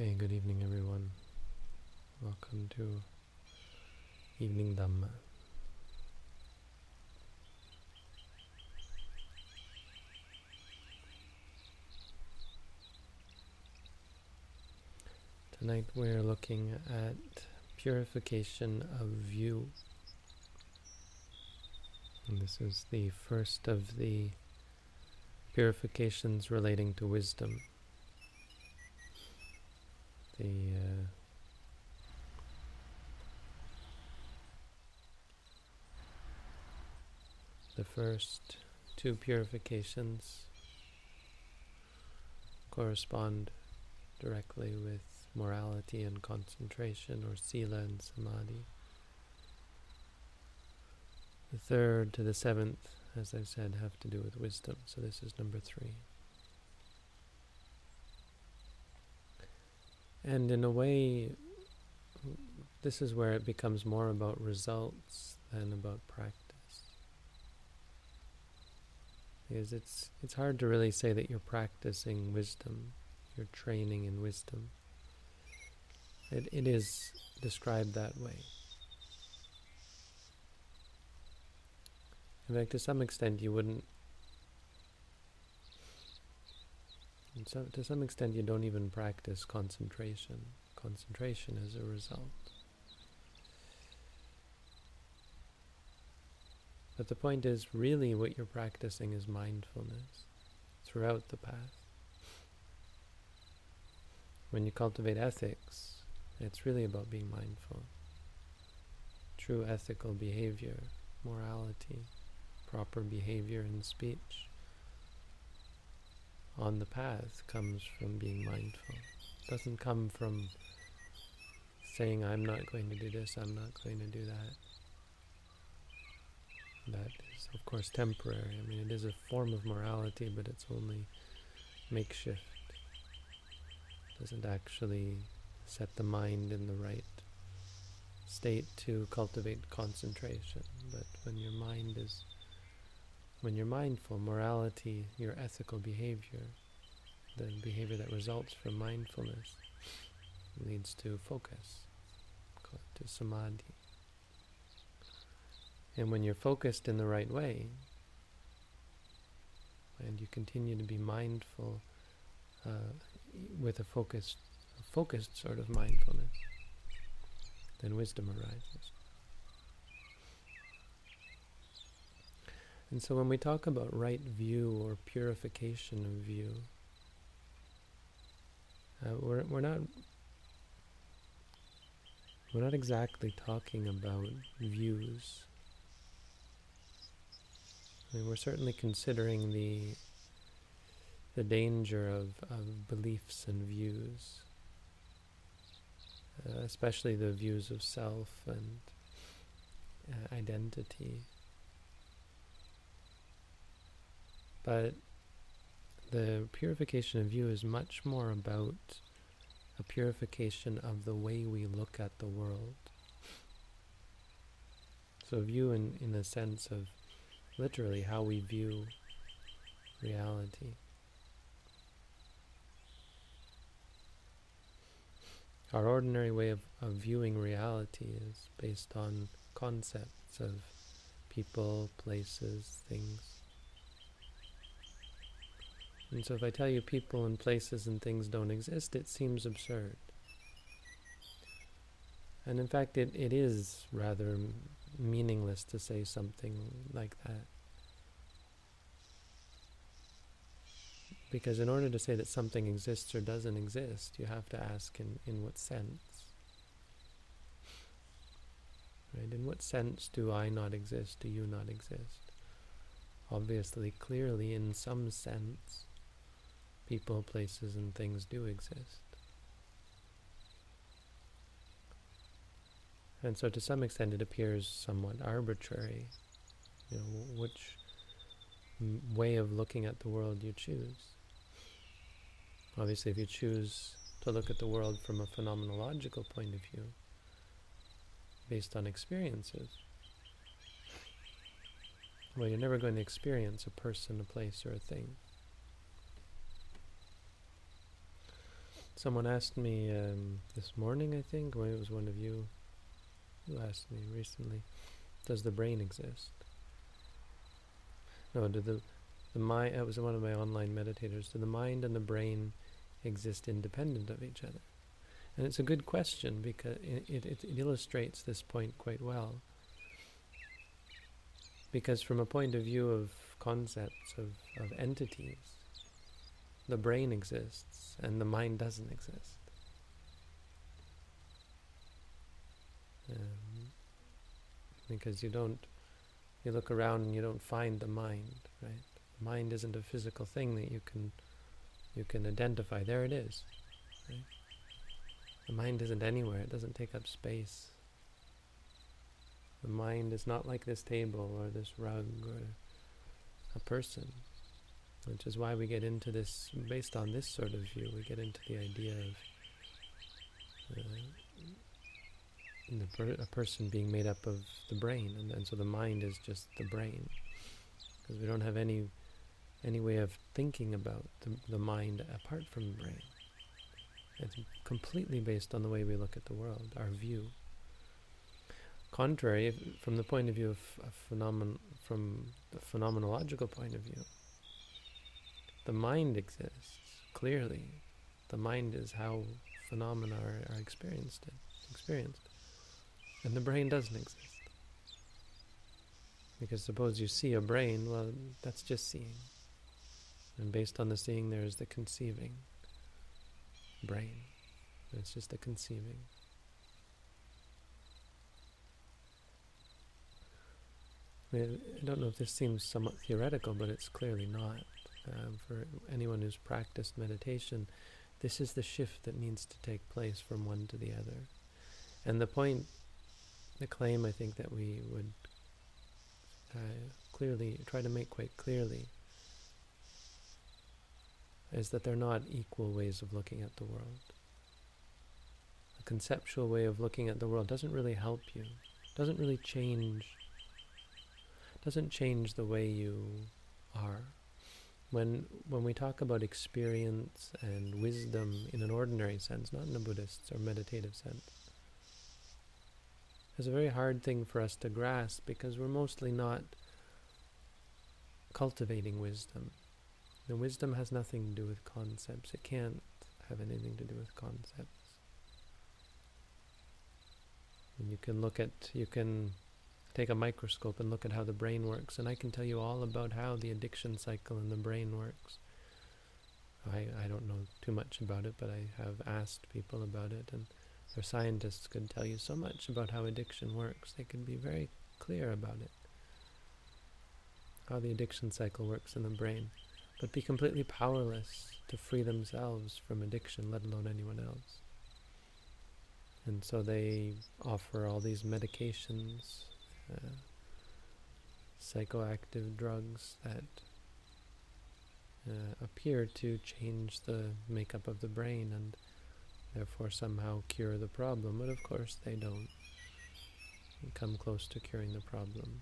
Okay, good evening, everyone. Welcome to Evening Dhamma. Tonight we're looking at purification of view. And this is the first of the purifications relating to wisdom. The uh, the first two purifications correspond directly with morality and concentration, or sila and samadhi. The third to the seventh, as I said, have to do with wisdom. So this is number three. And in a way, this is where it becomes more about results than about practice. Because it's it's hard to really say that you're practicing wisdom, you're training in wisdom. It, it is described that way. In fact, to some extent, you wouldn't. So, to some extent, you don't even practice concentration. Concentration is a result. But the point is, really, what you're practicing is mindfulness throughout the path. When you cultivate ethics, it's really about being mindful. True ethical behavior, morality, proper behavior in speech on the path comes from being mindful. It doesn't come from saying, I'm not going to do this, I'm not going to do that. That is, of course, temporary. I mean, it is a form of morality, but it's only makeshift. It doesn't actually set the mind in the right state to cultivate concentration. But when your mind is, when you're mindful, morality, your ethical behavior, the behavior that results from mindfulness, leads to focus, to samadhi. And when you're focused in the right way, and you continue to be mindful uh, with a focused focused sort of mindfulness, then wisdom arises. And so when we talk about right view or purification of view, uh, we're, we're not we're not exactly talking about views. I mean, we're certainly considering the the danger of, of beliefs and views uh, especially the views of self and uh, identity. But the purification of view is much more about a purification of the way we look at the world. So view in, in the sense of literally how we view reality. Our ordinary way of, of viewing reality is based on concepts of people, places, things. And so if I tell you people and places and things don't exist, it seems absurd. And in fact, it, it is rather meaningless to say something like that. Because in order to say that something exists or doesn't exist, you have to ask in, in what sense. Right? In what sense do I not exist? Do you not exist? Obviously, clearly, in some sense, people, places, and things do exist. And so to some extent it appears somewhat arbitrary, you know, which way of looking at the world you choose. Obviously, if you choose to look at the world from a phenomenological point of view, based on experiences, well, you're never going to experience a person, a place, or a thing. Someone asked me um, this morning, I think, or it was one of you who asked me recently, does the brain exist? No, do the the mind? It was one of my online meditators. Do the mind and the brain exist independent of each other? And it's a good question because it, it, it illustrates this point quite well. Because from a point of view of concepts of, of entities, the brain exists and the mind doesn't exist. Um, because you don't, you look around and you don't find the mind, right? The mind isn't a physical thing that you can, you can identify. There it is, right? The mind isn't anywhere. It doesn't take up space. The mind is not like this table or this rug or a person which is why we get into this, based on this sort of view, we get into the idea of uh, per a person being made up of the brain, and, and so the mind is just the brain, because we don't have any any way of thinking about the, the mind apart from the brain. It's completely based on the way we look at the world, our view. Contrary, from the point of view of, of phenomenon, from the phenomenological point of view, the mind exists, clearly. The mind is how phenomena are, are experienced, experienced. And the brain doesn't exist. Because suppose you see a brain, well, that's just seeing. And based on the seeing, there is the conceiving brain. It's just the conceiving. I, don't know if this seems somewhat theoretical, but it's clearly not um, for anyone who's practiced meditation, this is the shift that needs to take place from one to the other. And the point, the claim I think that we would uh, clearly try to make quite clearly is that they're not equal ways of looking at the world. A conceptual way of looking at the world doesn't really help you, doesn't really change, doesn't change the way you are. When, when we talk about experience and wisdom in an ordinary sense, not in a Buddhist or meditative sense, it's a very hard thing for us to grasp because we're mostly not cultivating wisdom. The wisdom has nothing to do with concepts. It can't have anything to do with concepts. And you can look at, you can take a microscope and look at how the brain works, and I can tell you all about how the addiction cycle in the brain works. I, I don't know too much about it, but I have asked people about it, and their scientists could tell you so much about how addiction works. They can be very clear about it, how the addiction cycle works in the brain, but be completely powerless to free themselves from addiction, let alone anyone else. And so they offer all these medications psychoactive drugs that uh, appear to change the makeup of the brain and therefore somehow cure the problem, but of course they don't come close to curing the problem.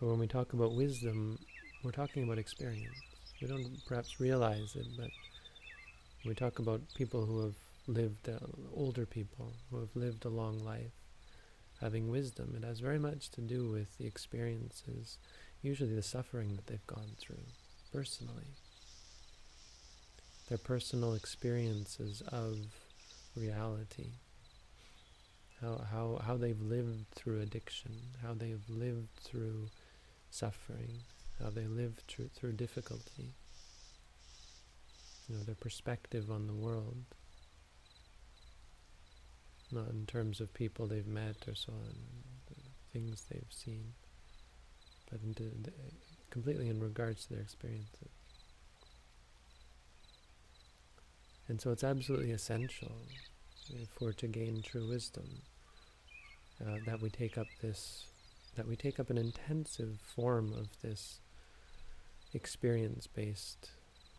But when we talk about wisdom, we're talking about experience. We don't perhaps realize it, but we talk about people who have lived, uh, older people who have lived a long life, having wisdom. It has very much to do with the experiences, usually the suffering that they've gone through personally. Their personal experiences of reality. How, how, how they've lived through addiction, how they've lived through suffering, how they live through, through difficulty, you know, their perspective on the world, not in terms of people they've met or so on, things they've seen, but into completely in regards to their experiences. And so it's absolutely essential if we're to gain true wisdom uh, that we take up this, that we take up an intensive form of this experience based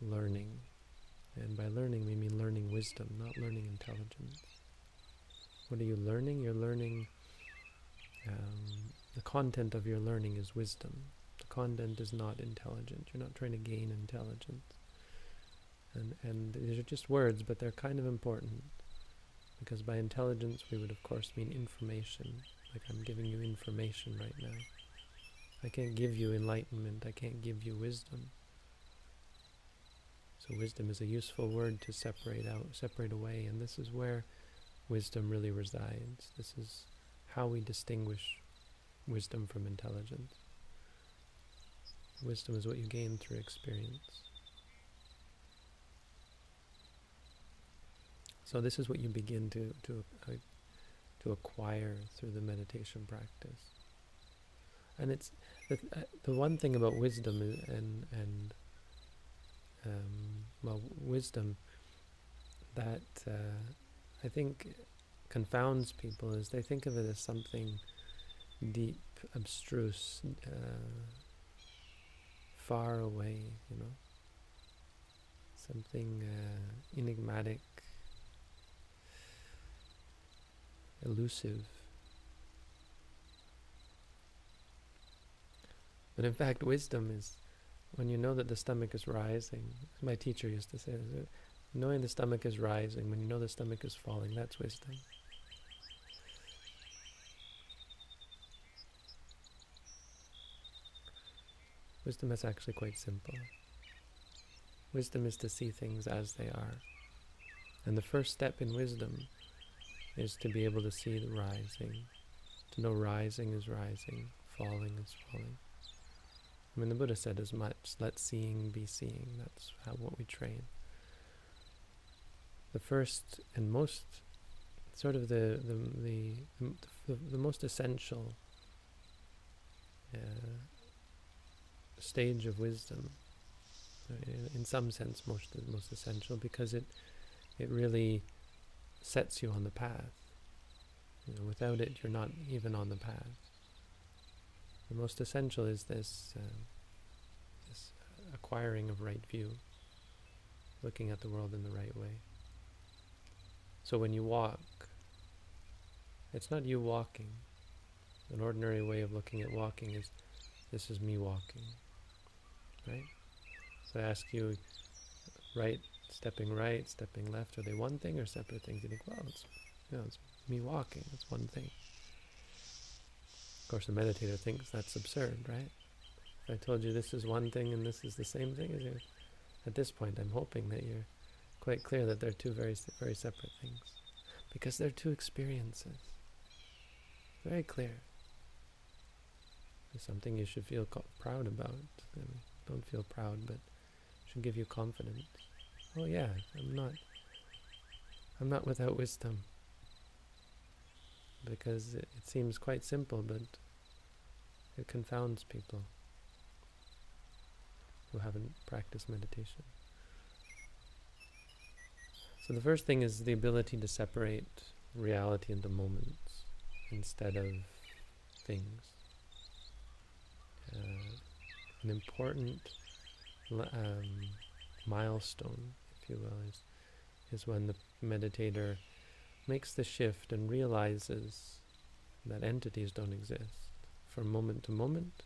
learning. And by learning, we mean learning wisdom, not learning intelligence. What are you learning? You're learning um, the content of your learning is wisdom. The content is not intelligent. You're not trying to gain intelligence. And and these are just words, but they're kind of important. Because by intelligence we would of course mean information. Like I'm giving you information right now. I can't give you enlightenment, I can't give you wisdom. So wisdom is a useful word to separate out, separate away, and this is where wisdom really resides. This is how we distinguish wisdom from intelligence. Wisdom is what you gain through experience. So this is what you begin to to uh, to acquire through the meditation practice. And it's the, uh, the one thing about wisdom and and um, well wisdom that uh, I think confounds people is they think of it as something deep, abstruse, uh, far away, you know, something uh, enigmatic, elusive. But in fact, wisdom is when you know that the stomach is rising. My teacher used to say, knowing the stomach is rising, when you know the stomach is falling, that's wisdom. Wisdom is actually quite simple. Wisdom is to see things as they are. And the first step in wisdom is to be able to see the rising, to know rising is rising, falling is falling. I mean, the Buddha said as much, let seeing be seeing. That's how what we train. The first and most, sort of the, the, the, the, the most essential uh, stage of wisdom, uh, in, in some sense most most essential, because it it really sets you on the path. You know, without it, you're not even on the path. The most essential is this uh, this acquiring of right view, looking at the world in the right way. So when you walk, it's not you walking. An ordinary way of looking at walking is this is me walking right? So I ask you, right, stepping right, stepping left, are they one thing or separate things? You think, well, it's, you know, it's me walking, it's one thing. Of course, the meditator thinks that's absurd, right? If I told you this is one thing and this is the same thing, as you, at this point, I'm hoping that you're quite clear that they're two very, very separate things. Because they're two experiences. Very clear. It's something you should feel proud about. I mean, don't feel proud, but should give you confidence. Oh yeah, I'm not I'm not without wisdom. Because it, it seems quite simple, but it confounds people who haven't practiced meditation. So the first thing is the ability to separate reality into moments instead of things. Uh, an important um, milestone, if you will, is, is when the meditator makes the shift and realizes that entities don't exist. From moment to moment,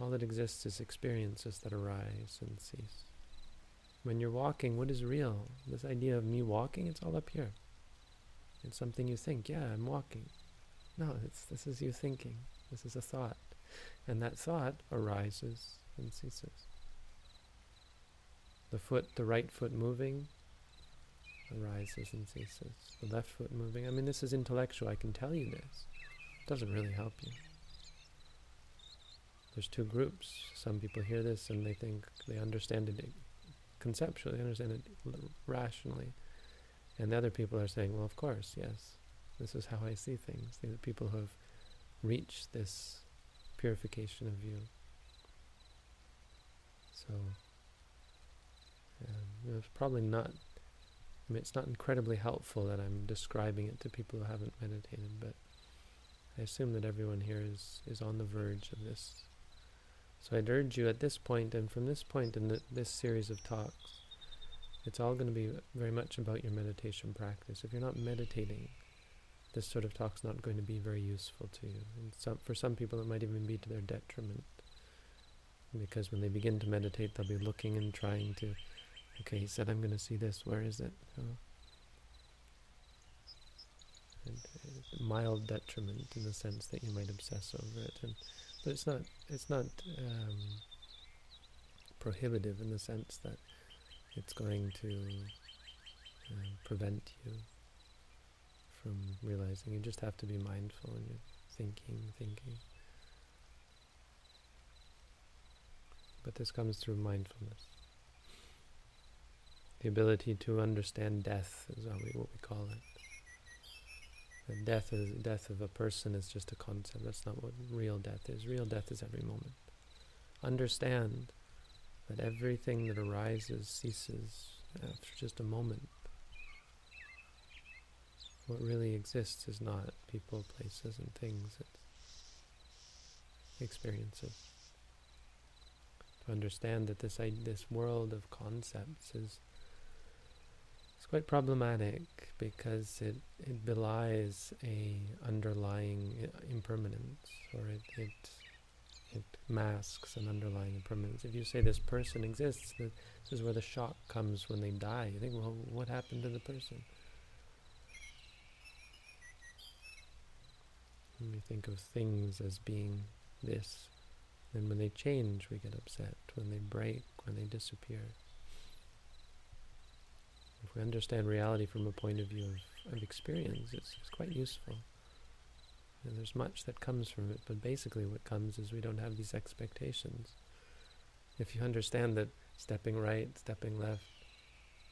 all that exists is experiences that arise and cease. When you're walking, what is real? This idea of me walking, it's all up here. It's something you think, yeah, I'm walking. No, it's, this is you thinking. This is a thought. And that thought arises and ceases. The foot, the right foot moving, arises and ceases. The left foot moving. I mean, this is intellectual. I can tell you this. It doesn't really help you. There's two groups. Some people hear this and they think they understand it conceptually, they understand it rationally. And the other people are saying, well, of course, yes. This is how I see things. The people who have reached this purification of view. So, um, it's probably not, I mean, it's not incredibly helpful that I'm describing it to people who haven't meditated, but I assume that everyone here is, is on the verge of this. So I'd urge you at this point, and from this point in the, this series of talks, it's all going to be very much about your meditation practice. If you're not meditating, this sort of talk's not going to be very useful to you. And some, for some people, it might even be to their detriment. Because when they begin to meditate, they'll be looking and trying to, okay, he said, I'm going to see this, where is it? And, uh, mild detriment in the sense that you might obsess over it. And, but it's not, it's not um, prohibitive in the sense that it's going to uh, prevent you from realizing. You just have to be mindful when you're thinking, thinking. But this comes through mindfulness. The ability to understand death is what we, what we call it. And death is death of a person is just a concept. That's not what real death is. Real death is every moment. Understand that everything that arises ceases after just a moment. What really exists is not people, places, and things, it's experiences. To understand that this, this world of concepts is quite problematic because it, it belies a underlying impermanence, or it, it it masks an underlying impermanence. If you say this person exists, this is where the shock comes when they die. You think, well, what happened to the person? And we think of things as being this. And when they change, we get upset. When they break, when they disappear. If we understand reality from a point of view of, of experience, it's, it's quite useful. And there's much that comes from it, but basically what comes is we don't have these expectations. If you understand that stepping right, stepping left,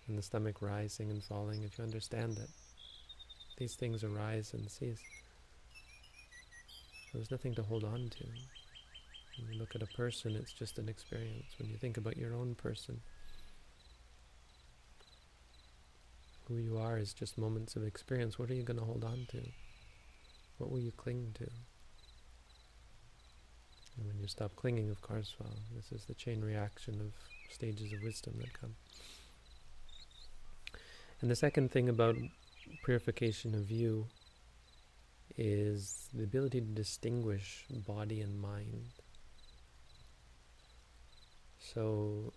and the stomach rising and falling, if you understand that these things arise and cease, there's nothing to hold on to. When you look at a person, it's just an experience. When you think about your own person, who you are is just moments of experience. What are you going to hold on to? What will you cling to? And when you stop clinging, of course, well, this is the chain reaction of stages of wisdom that come. And the second thing about purification of view is the ability to distinguish body and mind. So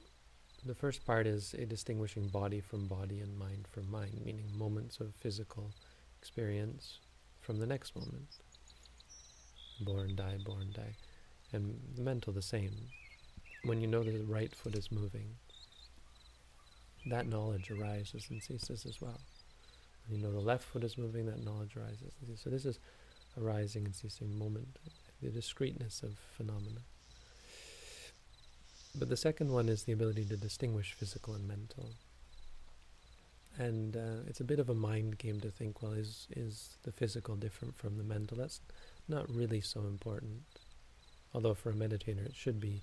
the first part is a distinguishing body from body and mind from mind, meaning moments of physical experience from the next moment. Born, die, born, die. And the mental the same. When you know the right foot is moving, that knowledge arises and ceases as well. When you know the left foot is moving, that knowledge arises and ceases. So this is a rising and ceasing moment, the discreteness of phenomena. But the second one is the ability to distinguish physical and mental. And uh, it's a bit of a mind game to think, well, is is the physical different from the mental? That's not really so important. Although for a meditator, it should be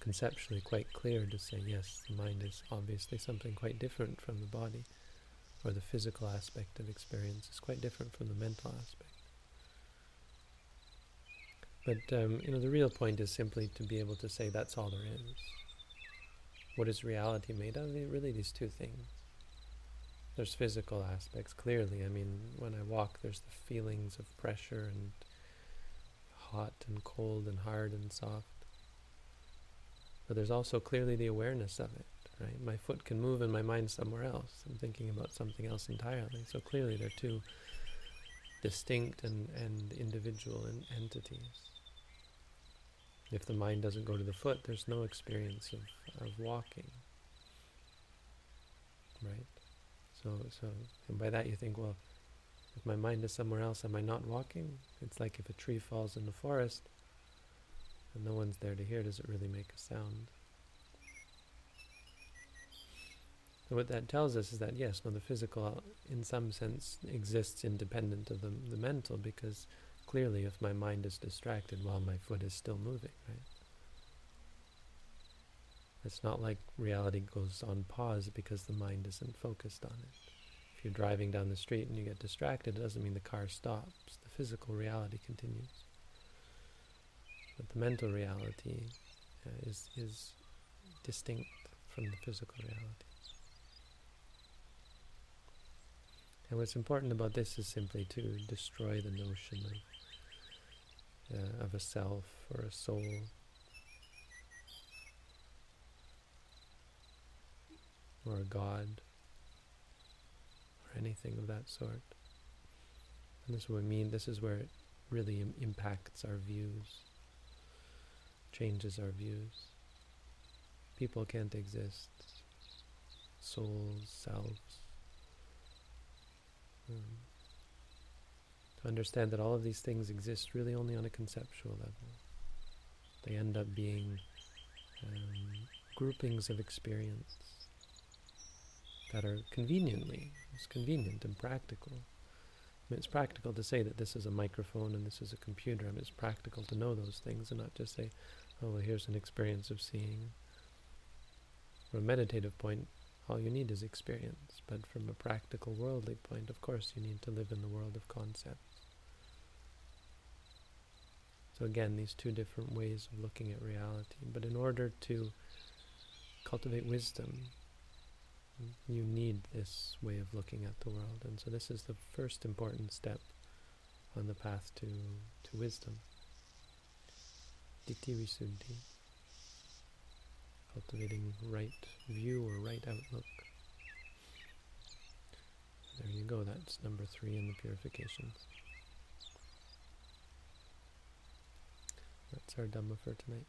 conceptually quite clear to say, yes, the mind is obviously something quite different from the body, or the physical aspect of experience is quite different from the mental aspect. But um, you know, the real point is simply to be able to say that's all there is. What is reality made of? Really, these two things. There's physical aspects, clearly. I mean, when I walk, there's the feelings of pressure and hot and cold and hard and soft. But there's also clearly the awareness of it, right? My foot can move and my mind somewhere else. I'm thinking about something else entirely. So clearly they're two distinct and, and individual en- entities. If the mind doesn't go to the foot, there's no experience of, of walking. Right? So, so, and by that you think, well, if my mind is somewhere else, am I not walking? It's like if a tree falls in the forest and no one's there to hear, does it really make a sound? So what that tells us is that yes, no, the physical, in some sense, exists independent of the, the mental, because clearly, if my mind is distracted while my foot is still moving, right? It's not like reality goes on pause because the mind isn't focused on it. If you're driving down the street and you get distracted, it doesn't mean the car stops. The physical reality continues. But the mental reality uh, is, is distinct from the physical reality. And what's important about this is simply to destroy the notion of, uh, of a self or a soul. Or a god, or anything of that sort. And this is what I mean, this is where it really Im impacts our views, changes our views. People can't exist, souls, selves. Um, to understand that all of these things exist really only on a conceptual level. They end up being um, groupings of experience that are conveniently, it's convenient and practical. I mean, it's practical to say that this is a microphone and this is a computer. I mean, it's practical to know those things and not just say, oh, well, here's an experience of seeing. From a meditative point, all you need is experience. But from a practical, worldly point, of course, you need to live in the world of concepts. So again, these two different ways of looking at reality. But in order to cultivate wisdom, you need this way of looking at the world. And so this is the first important step on the path to, to wisdom. Ditthi Visuddhi. Cultivating right view or right outlook. There you go, that's number three in the purifications. That's our Dhamma for tonight.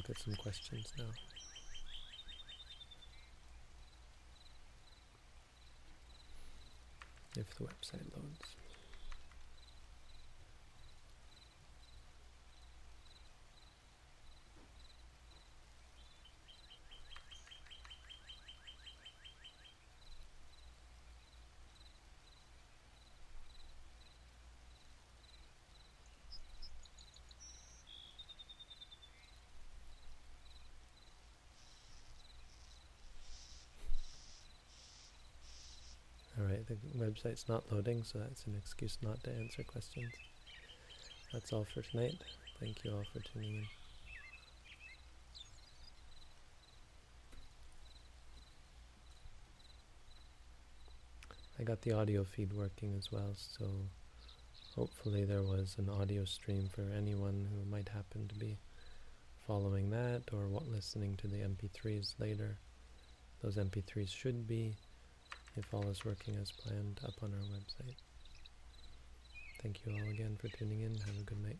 look at some questions now. If the website loads. Alright, the website's not loading, so that's an excuse not to answer questions. That's all for tonight. Thank you all for tuning in. I got the audio feed working as well, so hopefully there was an audio stream for anyone who might happen to be following that or listening to the MP3s later. Those MP3s should be if all is working as planned up on our website. Thank you all again for tuning in. Have a good night.